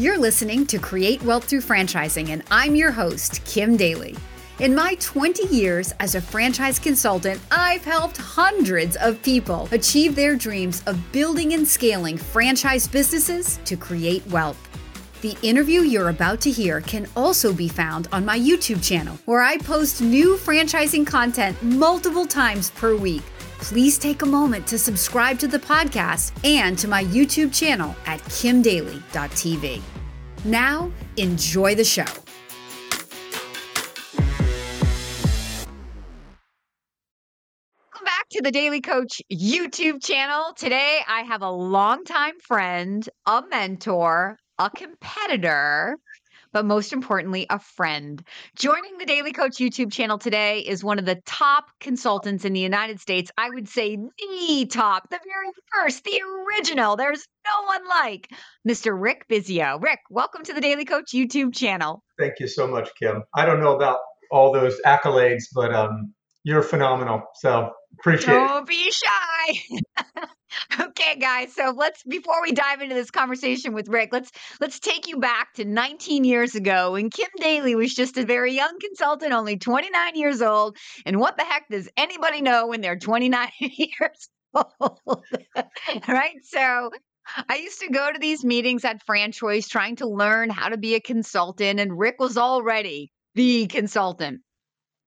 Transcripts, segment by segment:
You're listening to Create Wealth Through Franchising, and I'm your host, Kim Daly. In my 20 years as a franchise consultant, I've helped hundreds of people achieve their dreams of building and scaling franchise businesses to create wealth. The interview you're about to hear can also be found on my YouTube channel, where I post new franchising content multiple times per week. Please take a moment to subscribe to the podcast and to my YouTube channel at kimdaly.tv. Now, enjoy the show. Welcome back to the Daly Coach YouTube channel. Today, I have a longtime friend, a mentor, a competitor, but most importantly, a friend. Joining the Daly Coach YouTube channel today is one of the top consultants in the United States. I would say the top, the very first, the original. There's no one like Mr. Rick Bisio. Rick, welcome to the Daly Coach YouTube channel. Thank you so much, Kim. I don't know about all those accolades, but um, you're phenomenal. So appreciate Don't it. Be shy. okay, guys. So let's before we dive into this conversation with Rick, let's let's take you back to 19 years ago when Kim Daly was just a very young consultant, only 29 years old. And what the heck does anybody know when they're 29 years old? right? So I used to go to these meetings at FranChoice trying to learn how to be a consultant, and Rick was already the consultant.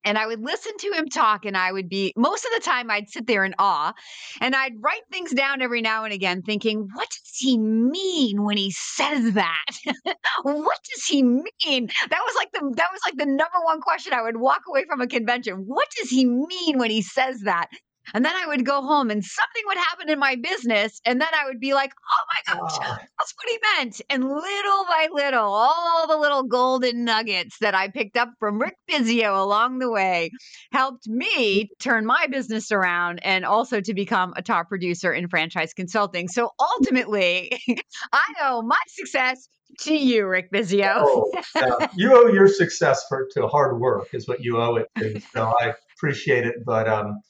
And I would listen to him talk, and I would be most of the time I'd sit there in awe and I'd write things down every now and again, thinking, what does he mean when he says that? what does he mean? That was like the that was like the number one question I would walk away from a convention. What does he mean when he says that? And then I would go home and something would happen in my business. And then I would be like, oh my gosh, oh. that's what he meant. And little by little, all the little golden nuggets that I picked up from Rick Bisio along the way helped me turn my business around and also to become a top producer in franchise consulting. So ultimately, I owe my success to you, Rick Bisio. oh, yeah. You owe your success for to hard work is what you owe it to. So I appreciate it. But um,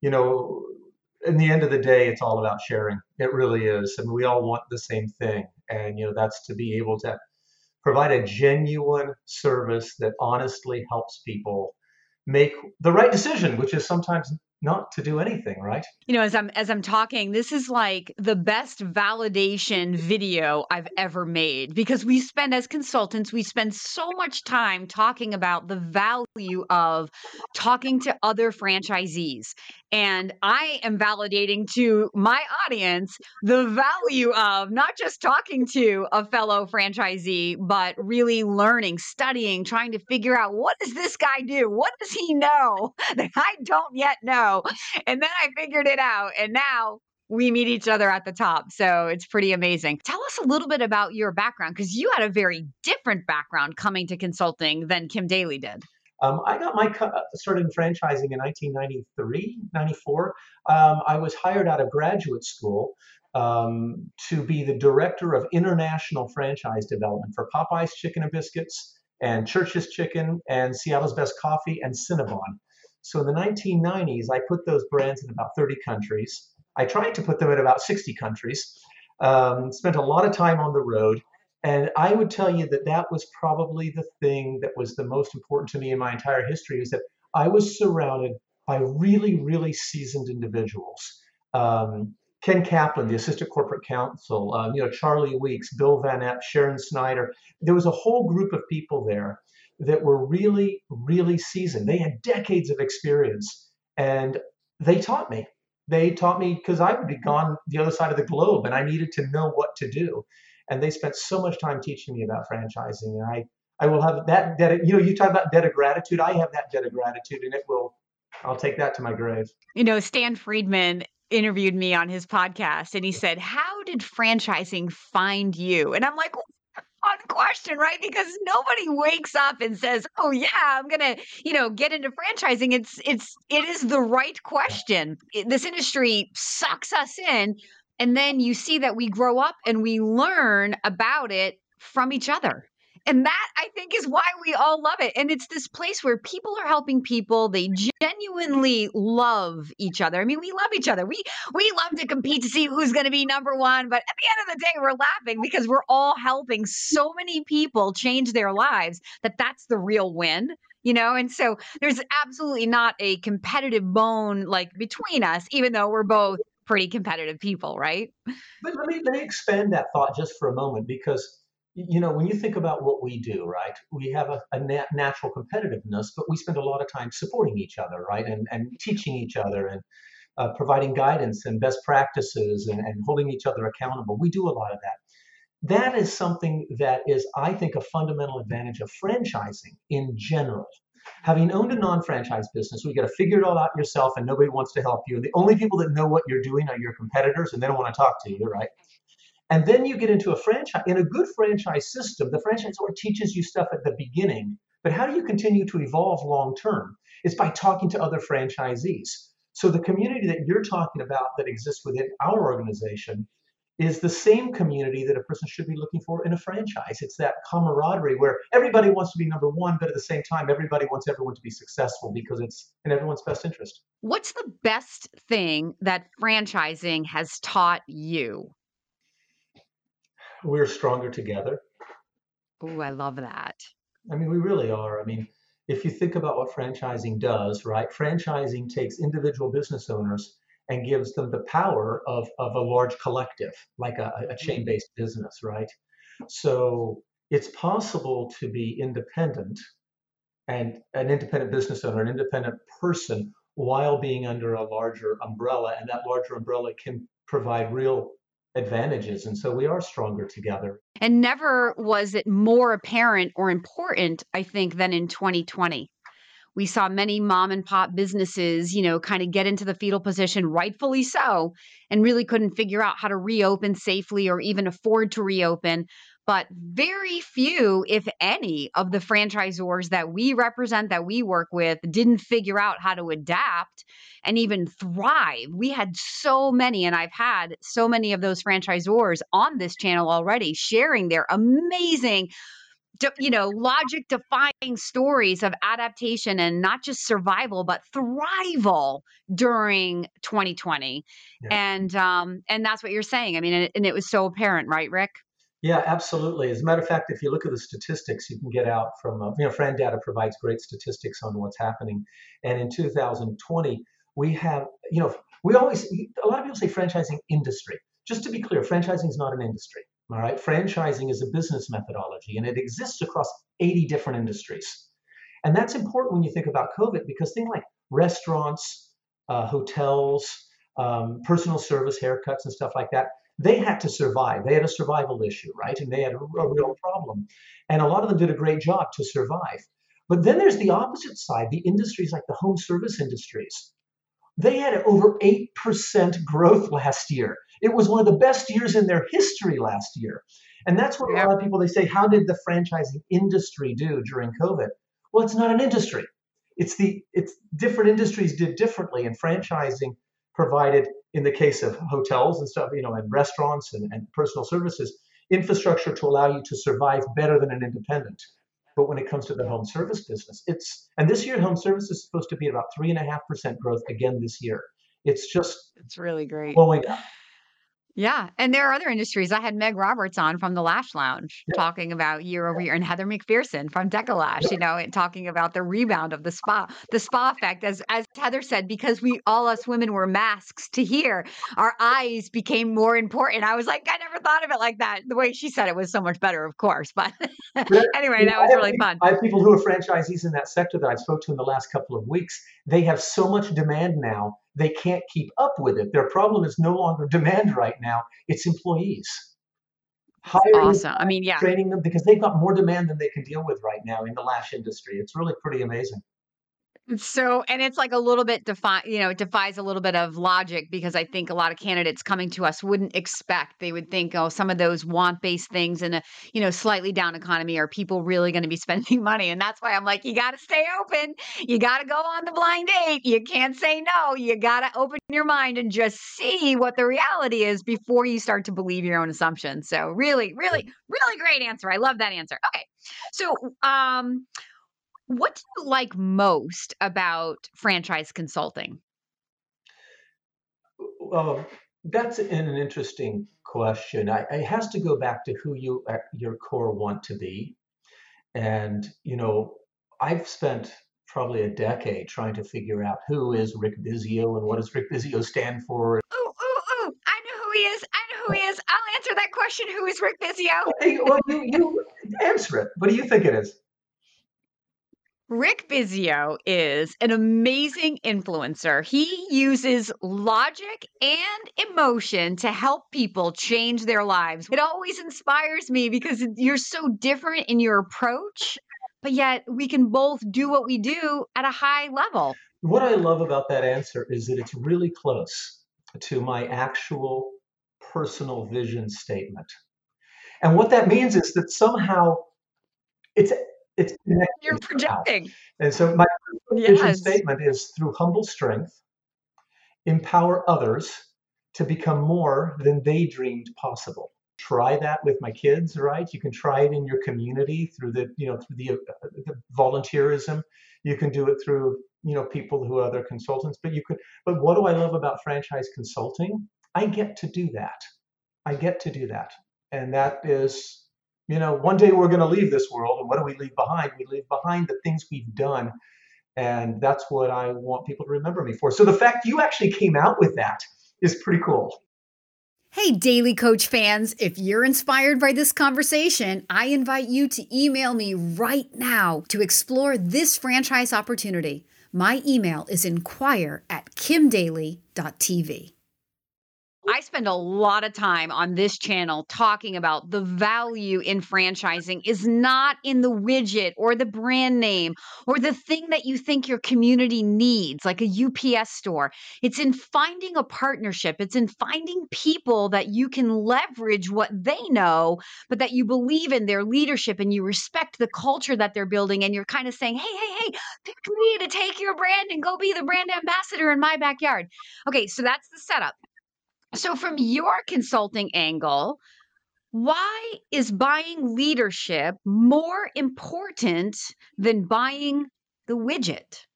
you know, in the end of the day, it's all about sharing. It really is. I mean, we all want the same thing. And, you know, that's to be able to provide a genuine service that honestly helps people make the right decision, which is sometimes not to do anything, right? You know, as I'm as I'm talking, this is like the best validation video I've ever made because we spend as consultants, we spend so much time talking about the value of talking to other franchisees. And I am validating to my audience the value of not just talking to a fellow franchisee, but really learning, studying, trying to figure out what does this guy do? What does he know that I don't yet know? And then I figured it out. And now we meet each other at the top. So it's pretty amazing. Tell us a little bit about your background because you had a very different background coming to consulting than Kim Daly did. Um, I got my uh, started in franchising in 1993, 94. Um, I was hired out of graduate school um, to be the director of international franchise development for Popeyes Chicken and Biscuits and Church's Chicken and Seattle's Best Coffee and Cinnabon. So in the 1990s, I put those brands in about 30 countries. I tried to put them in about 60 countries. Um, spent a lot of time on the road. And I would tell you that that was probably the thing that was the most important to me in my entire history is that I was surrounded by really, really seasoned individuals. Um, Ken Kaplan, the assistant corporate counsel, um, you know, Charlie Weeks, Bill Van Epp, Sharon Snyder. There was a whole group of people there that were really, really seasoned. They had decades of experience and they taught me. They taught me because I would be gone the other side of the globe and I needed to know what to do. And they spent so much time teaching me about franchising and i i will have that debt you know you talk about debt of gratitude. I have that debt of gratitude and it will i'll take that to my grave. You know stan friedman interviewed me on his podcast and he said how did franchising find you? And i'm like fun question, right? Because nobody wakes up and says, "Oh yeah, I'm gonna, you know, get into franchising." It's it's it is the right question. This industry sucks us in, and then you see that we grow up and we learn about it from each other. And that I think is why we all love it. And it's this place where people are helping people. They genuinely love each other. I mean, we love each other. We we love to compete to see who's going to be number 1, but at the end of the day we're laughing because we're all helping so many people change their lives that that's the real win you know and so there's absolutely not a competitive bone like between us even though we're both pretty competitive people right but let me let me expand that thought just for a moment because you know when you think about what we do right we have a, a nat- natural competitiveness but we spend a lot of time supporting each other right and, and teaching each other and uh, providing guidance and best practices and, and holding each other accountable we do a lot of that that is something that is, I think, a fundamental advantage of franchising in general. Having owned a non franchise business, we got to figure it all out yourself and nobody wants to help you. And the only people that know what you're doing are your competitors and they don't want to talk to you, right? And then you get into a franchise. In a good franchise system, the franchisor teaches you stuff at the beginning, but how do you continue to evolve long term? It's by talking to other franchisees. So the community that you're talking about that exists within our organization is the same community that a person should be looking for in a franchise. It's that camaraderie where everybody wants to be number one, but at the same time, everybody wants everyone to be successful because it's in everyone's best interest. What's the best thing that franchising has taught you? We're stronger together. Oh, I love that. I mean, we really are. I mean, if you think about what franchising does, right? Franchising takes individual business owners and gives them the power of, of a large collective, like a, a mm-hmm. chain based business, right? So it's possible to be independent and an independent business owner, an independent person, while being under a larger umbrella. And that larger umbrella can provide real advantages. And so we are stronger together. And never was it more apparent or important, I think, than in 2020 we saw many mom and pop businesses, you know, kind of get into the fetal position, rightfully so, and really couldn't figure out how to reopen safely or even afford to reopen. But very few, if any, of the franchisors that we represent, that we work with, didn't figure out how to adapt and even thrive. We had so many, and I've had so many of those franchisors on this channel already sharing their amazing you know, logic defying stories of adaptation and not just survival, but thrival during 2020. Yeah. And um, and that's what you're saying. I mean, and it, and it was so apparent, right, Rick? Yeah, absolutely. As a matter of fact, if you look at the statistics, you can get out from, uh, you know, FRANdata provides great statistics on what's happening. And in 2020, we have, you know, we always, a lot of people say franchising industry. Just to be clear, franchising is not an industry. All right, franchising is a business methodology and it exists across 80 different industries. And that's important when you think about COVID because things like restaurants, uh, hotels, um, personal service haircuts, and stuff like that, they had to survive. They had a survival issue, right? And they had a, a mm-hmm. real problem. And a lot of them did a great job to survive. But then there's the opposite side the industries like the home service industries. They had over 8% growth last year. It was one of the best years in their history last year. And that's what a lot of people they say, how did the franchising industry do during COVID? Well, it's not an industry. It's the it's different industries did differently, and franchising provided, in the case of hotels and stuff, you know, and restaurants and, and personal services, infrastructure to allow you to survive better than an independent. But when it comes to the home service business, it's and this year home service is supposed to be about three and a half percent growth again this year. It's just it's really great. Blowing up. Yeah, and there are other industries. I had Meg Roberts on from the Lash Lounge yeah. talking about year over year, and Heather McPherson from Deka Lash, yeah. you know, talking about the rebound of the spa, the spa effect. As as Heather said, because we all us women were masks to hear, our eyes became more important. I was like, I never thought of it like that. The way she said it was so much better, of course. But anyway, that was really fun. I have people who are franchisees in that sector that I spoke to in the last couple of weeks. They have so much demand now they can't keep up with it. Their problem is no longer demand right now, it's employees. Hiring awesome. I mean, yeah. Training them because they've got more demand than they can deal with right now in the lash industry. It's really pretty amazing. So, and it's like a little bit defi, you know, it defies a little bit of logic because I think a lot of candidates coming to us wouldn't expect. They would think, oh, some of those want-based things in a, you know, slightly down economy are people really going to be spending money? And that's why I'm like, you got to stay open. You got to go on the blind date. You can't say no. You got to open your mind and just see what the reality is before you start to believe your own assumptions. So, really, really, really great answer. I love that answer. Okay. So, um, what do you like most about franchise consulting? Well, that's an, interesting question. I, it has to go back to who you at your core want to be. And, you know, I've spent probably a decade trying to figure out who is Rick Bisio and what does Rick Bisio stand for. Ooh, ooh, ooh. I know who he is. I know who he is. I'll answer that question. Who is Rick Bisio? Well, you, you answer it. What do you think it is? Rick Bisio is an amazing influencer. He uses logic and emotion to help people change their lives. It always inspires me because you're so different in your approach, but yet we can both do what we do at a high level. What I love about that answer is that it's really close to my actual personal vision statement. And what that means is that somehow it's it's You're projecting. And so my vision Yes. statement is through humble strength, empower others to become more than they dreamed possible. Try that with my kids, right? You can try it in your community through the, you know, through the, uh, the volunteerism. You can do it through, you know, people who are other consultants. But you could. But what do I love about franchise consulting? I get to do that. I get to do that, and that is, you know, one day we're going to leave this world, and what do we leave behind? We leave behind the things we've done and that's what I want people to remember me for. So the fact you actually came out with that is pretty cool. Hey, Daly Coach fans, if you're inspired by this conversation, I invite you to email me right now to explore this franchise opportunity. My email is inquire at kimdaly.tv. I spend a lot of time on this channel talking about the value in franchising is not in the widget or the brand name or the thing that you think your community needs, like a UPS store. It's in finding a partnership, it's in finding people that you can leverage what they know, but that you believe in their leadership and you respect the culture that they're building. And you're kind of saying, hey, hey, hey, pick me to take your brand and go be the brand ambassador in my backyard. Okay, so that's the setup. So, from your consulting angle, why is buying leadership more important than buying the widget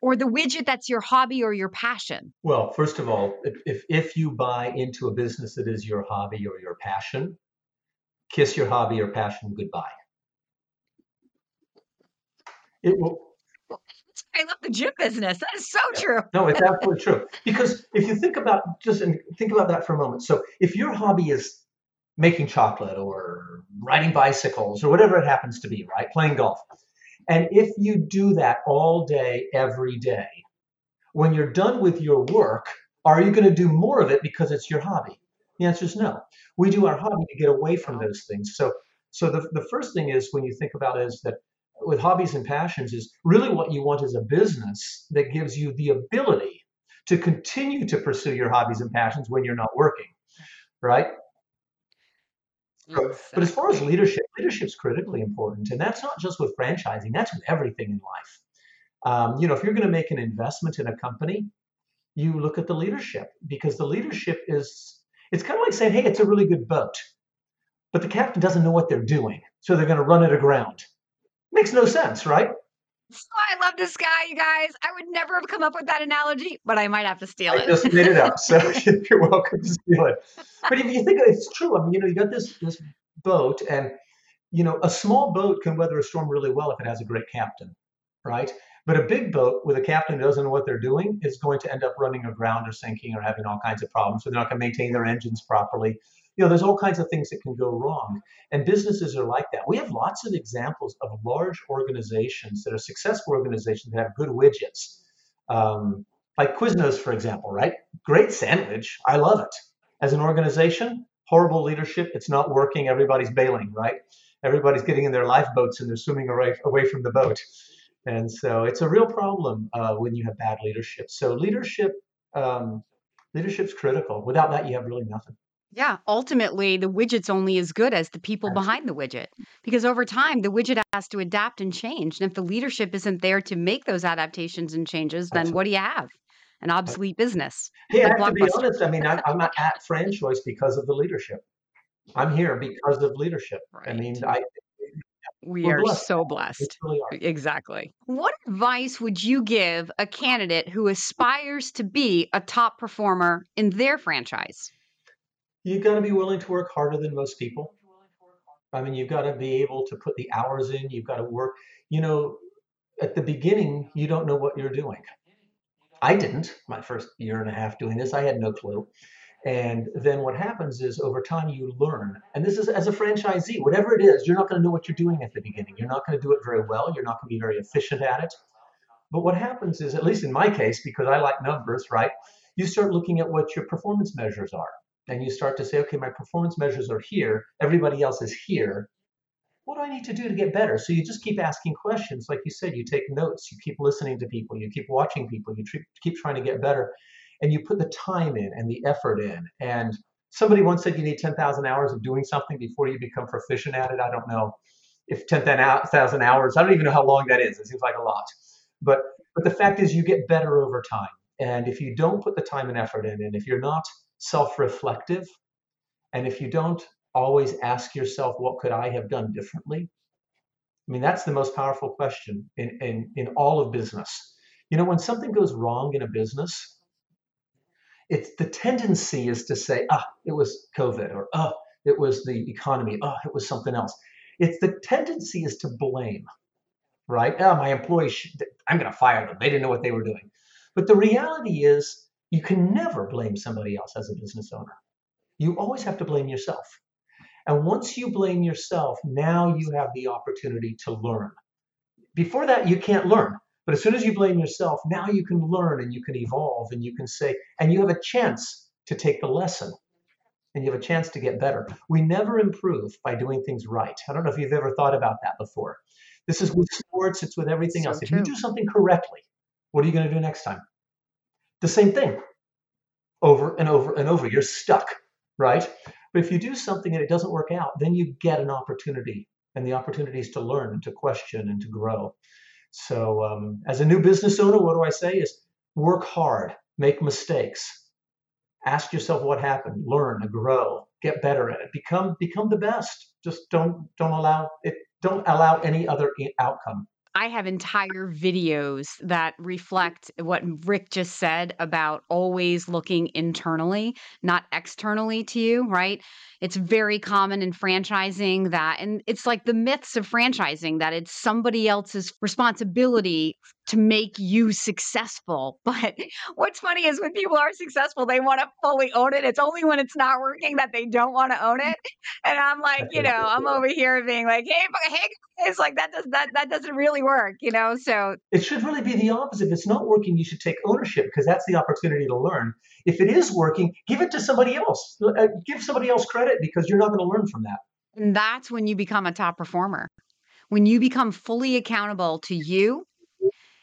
or the widget that's your hobby or your passion? Well, first of all, if if you buy into a business that is your hobby or your passion, kiss your hobby or passion goodbye. It will I love the gym business. That is so true. no, it's absolutely true. Because if you think about just and think about that for a moment. So if your hobby is making chocolate or riding bicycles or whatever it happens to be, right? Playing golf. And if you do that all day, every day, when you're done with your work, are you going to do more of it because it's your hobby? The answer is no. We do our hobby to get away from those things. So, so the, the first thing is when you think about it is that with hobbies and passions is really what you want is a business that gives you the ability to continue to pursue your hobbies and passions when you're not working, right? So- But as far as Exactly. leadership, leadership's critically important, and that's not just with franchising. That's with everything in life. Um, you know, if you're going to make an investment in a company, you look at the leadership because the leadership is it's kind of like saying, "Hey, it's a really good boat," but the captain doesn't know what they're doing, so they're going to run it aground. Makes no sense, right? So I love this guy, you guys. I would never have come up with that analogy, but I might have to steal I it. just made it up, so you're welcome to steal it. But if you think it's true, I mean, you know, you got this this boat, and you know, a small boat can weather a storm really well if it has a great captain, right? But a big boat with a captain who doesn't know what they're doing is going to end up running aground or sinking or having all kinds of problems. So they're not going to maintain their engines properly. You know, there's all kinds of things that can go wrong. And businesses are like that. We have lots of examples of large organizations that are successful organizations that have good widgets. Um, like Quiznos, for example, right? Great sandwich. I love it. As an organization, horrible leadership. It's not working. Everybody's bailing, right? Everybody's getting in their lifeboats and they're swimming away, away from the boat. And so it's a real problem uh, when you have bad leadership. So leadership, um, leadership's critical. Without that, you have really nothing. Yeah, ultimately, the widget's only as good as the people behind the widget because over time, the widget has to adapt and change. And if the leadership isn't there to make those adaptations and changes, then what do you have? An obsolete business. Hey, I have to be honest. I mean, I, I'm not at franchise because of the leadership. I'm here because of leadership. I mean, I We We're are blessed. so blessed. really are. Exactly. What advice would you give a candidate who aspires to be a top performer in their franchise? You've got to be willing to work harder than most people. I mean, you've got to be able to put the hours in. You've got to work. You know, at the beginning, you don't know what you're doing. I didn't my first year and a half doing this. I had no clue. And then what happens is over time you learn. And this is as a franchisee, whatever it is, you're not going to know what you're doing at the beginning. You're not going to do it very well. You're not going to be very efficient at it. But what happens is, at least in my case, because I like numbers, right? You start looking at what your performance measures are. And you start to say, okay, my performance measures are here. Everybody else is here. What do I need to do to get better? So you just keep asking questions. Like you said, you take notes, you keep listening to people, you keep watching people, you keep trying to get better and you put the time in and the effort in. And somebody once said you need 10,000 hours of doing something before you become proficient at it. I don't know if 10,000 hours, I don't even know how long that is. It seems like a lot. But, but the fact is, you get better over time. And if you don't put the time and effort in, and if you're not self reflective, and if you don't always ask yourself, what could I have done differently? I mean, that's the most powerful question in, in, in all of business. You know, when something goes wrong in a business, it's the tendency is to say, ah, it was COVID, or ah, it was the economy, ah, it was something else. It's the tendency is to blame, right? Ah, my employees, I'm going to fire them. They didn't know what they were doing. But the reality is, you can never blame somebody else as a business owner. You always have to blame yourself. And once you blame yourself, now you have the opportunity to learn. Before that, you can't learn. But as soon as you blame yourself, now you can learn and you can evolve and you can say, and you have a chance to take the lesson and you have a chance to get better. We never improve by doing things right. I don't know if you've ever thought about that before. This is with sports, it's with everything So else. If you do something correctly, what are you going to do next time? The same thing over and over and over. You're stuck, right? But if you do something and it doesn't work out, then you get an opportunity, and the opportunity is to learn and to question and to grow. So, um, as a new business owner, what do I say is work hard, make mistakes, ask yourself what happened, learn, grow, get better at it, become become the best. Just don't don't allow it. Don't allow any other outcome. I have entire videos that reflect what Rick just said about always looking internally, not externally to you, right? It's very common in franchising that, and it's like the myths of franchising that it's somebody else's responsibility to make you successful. But what's funny is when people are successful, they want to fully own it. It's only when it's not working that they don't want to own it. And I'm like, you know, I'm over here being like, hey, hey, it's like that does that that doesn't really work, you know. So It should really be the opposite. If it's not working, you should take ownership because that's the opportunity to learn. If it is working, give it to somebody else. Uh, Give somebody else credit because you're not going to learn from that. and that's when you become a top performer. When you become fully accountable to you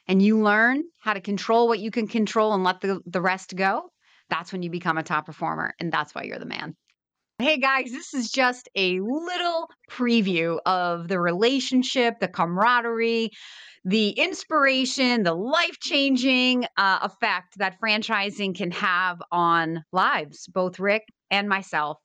and you learn how to control what you can control and let the, the rest go, that's when you become a top performer. And that's why you're the man. Hey guys, this is just a little preview of the relationship, the camaraderie, the inspiration, the life changing uh, effect that franchising can have on lives, both Rick and myself.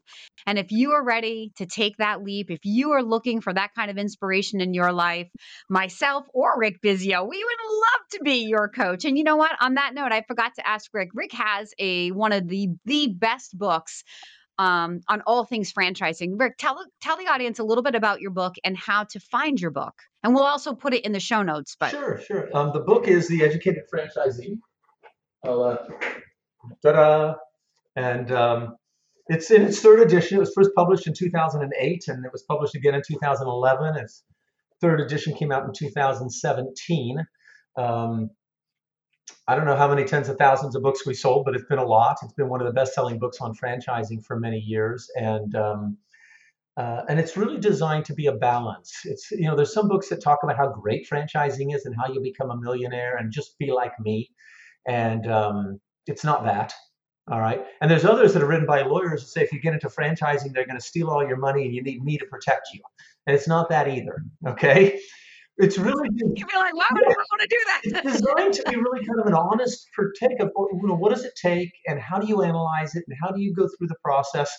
And if you are ready to take that leap, if you are looking for that kind of inspiration in your life, myself or Rick Bisio, we would love to be your coach. And you know what? On that note, I forgot to ask Rick. Rick has a one of the the best books um, on all things franchising. Rick, tell tell the audience a little bit about your book and how to find your book, and we'll also put it in the show notes. But Sure, sure. Um, the book is The Educated Franchisee. I'll, uh, ta-da! And um, it's in its third edition. It was first published in 2008, and it was published again in 2011. Its third edition came out in 2017. Um, I don't know how many tens of thousands of books we sold, but it's been a lot. It's been one of the best-selling books on franchising for many years, and um, uh, and it's really designed to be a balance. It's you know there's some books that talk about how great franchising is and how you become a millionaire and just be like me, and um, it's not that. All right, and there's others that are written by lawyers that say if you get into franchising, they're going to steal all your money and you need me to protect you, and it's not that either. Okay, it's really you'd be like, "Why would I want to do that?" it's designed to be really kind of an honest critique of what- you know what does it take and how do you analyze it and how do you go through the process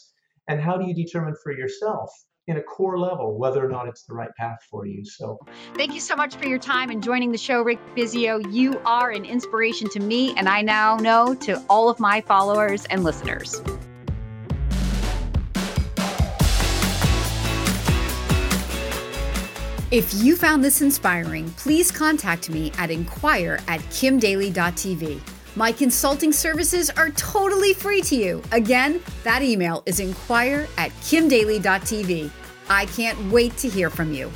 and how do you determine for yourself in a core level whether or not it's the right path for you. So, thank you so much for your time and joining the show, Rick Bisio. You are an inspiration to me, and I now know to all of my followers and listeners. If you found this inspiring, please contact me at inquire at kimdaly.tv. My consulting services are totally free to you. Again, that email is inquire at kimdaly.tv. I can't wait to hear from you.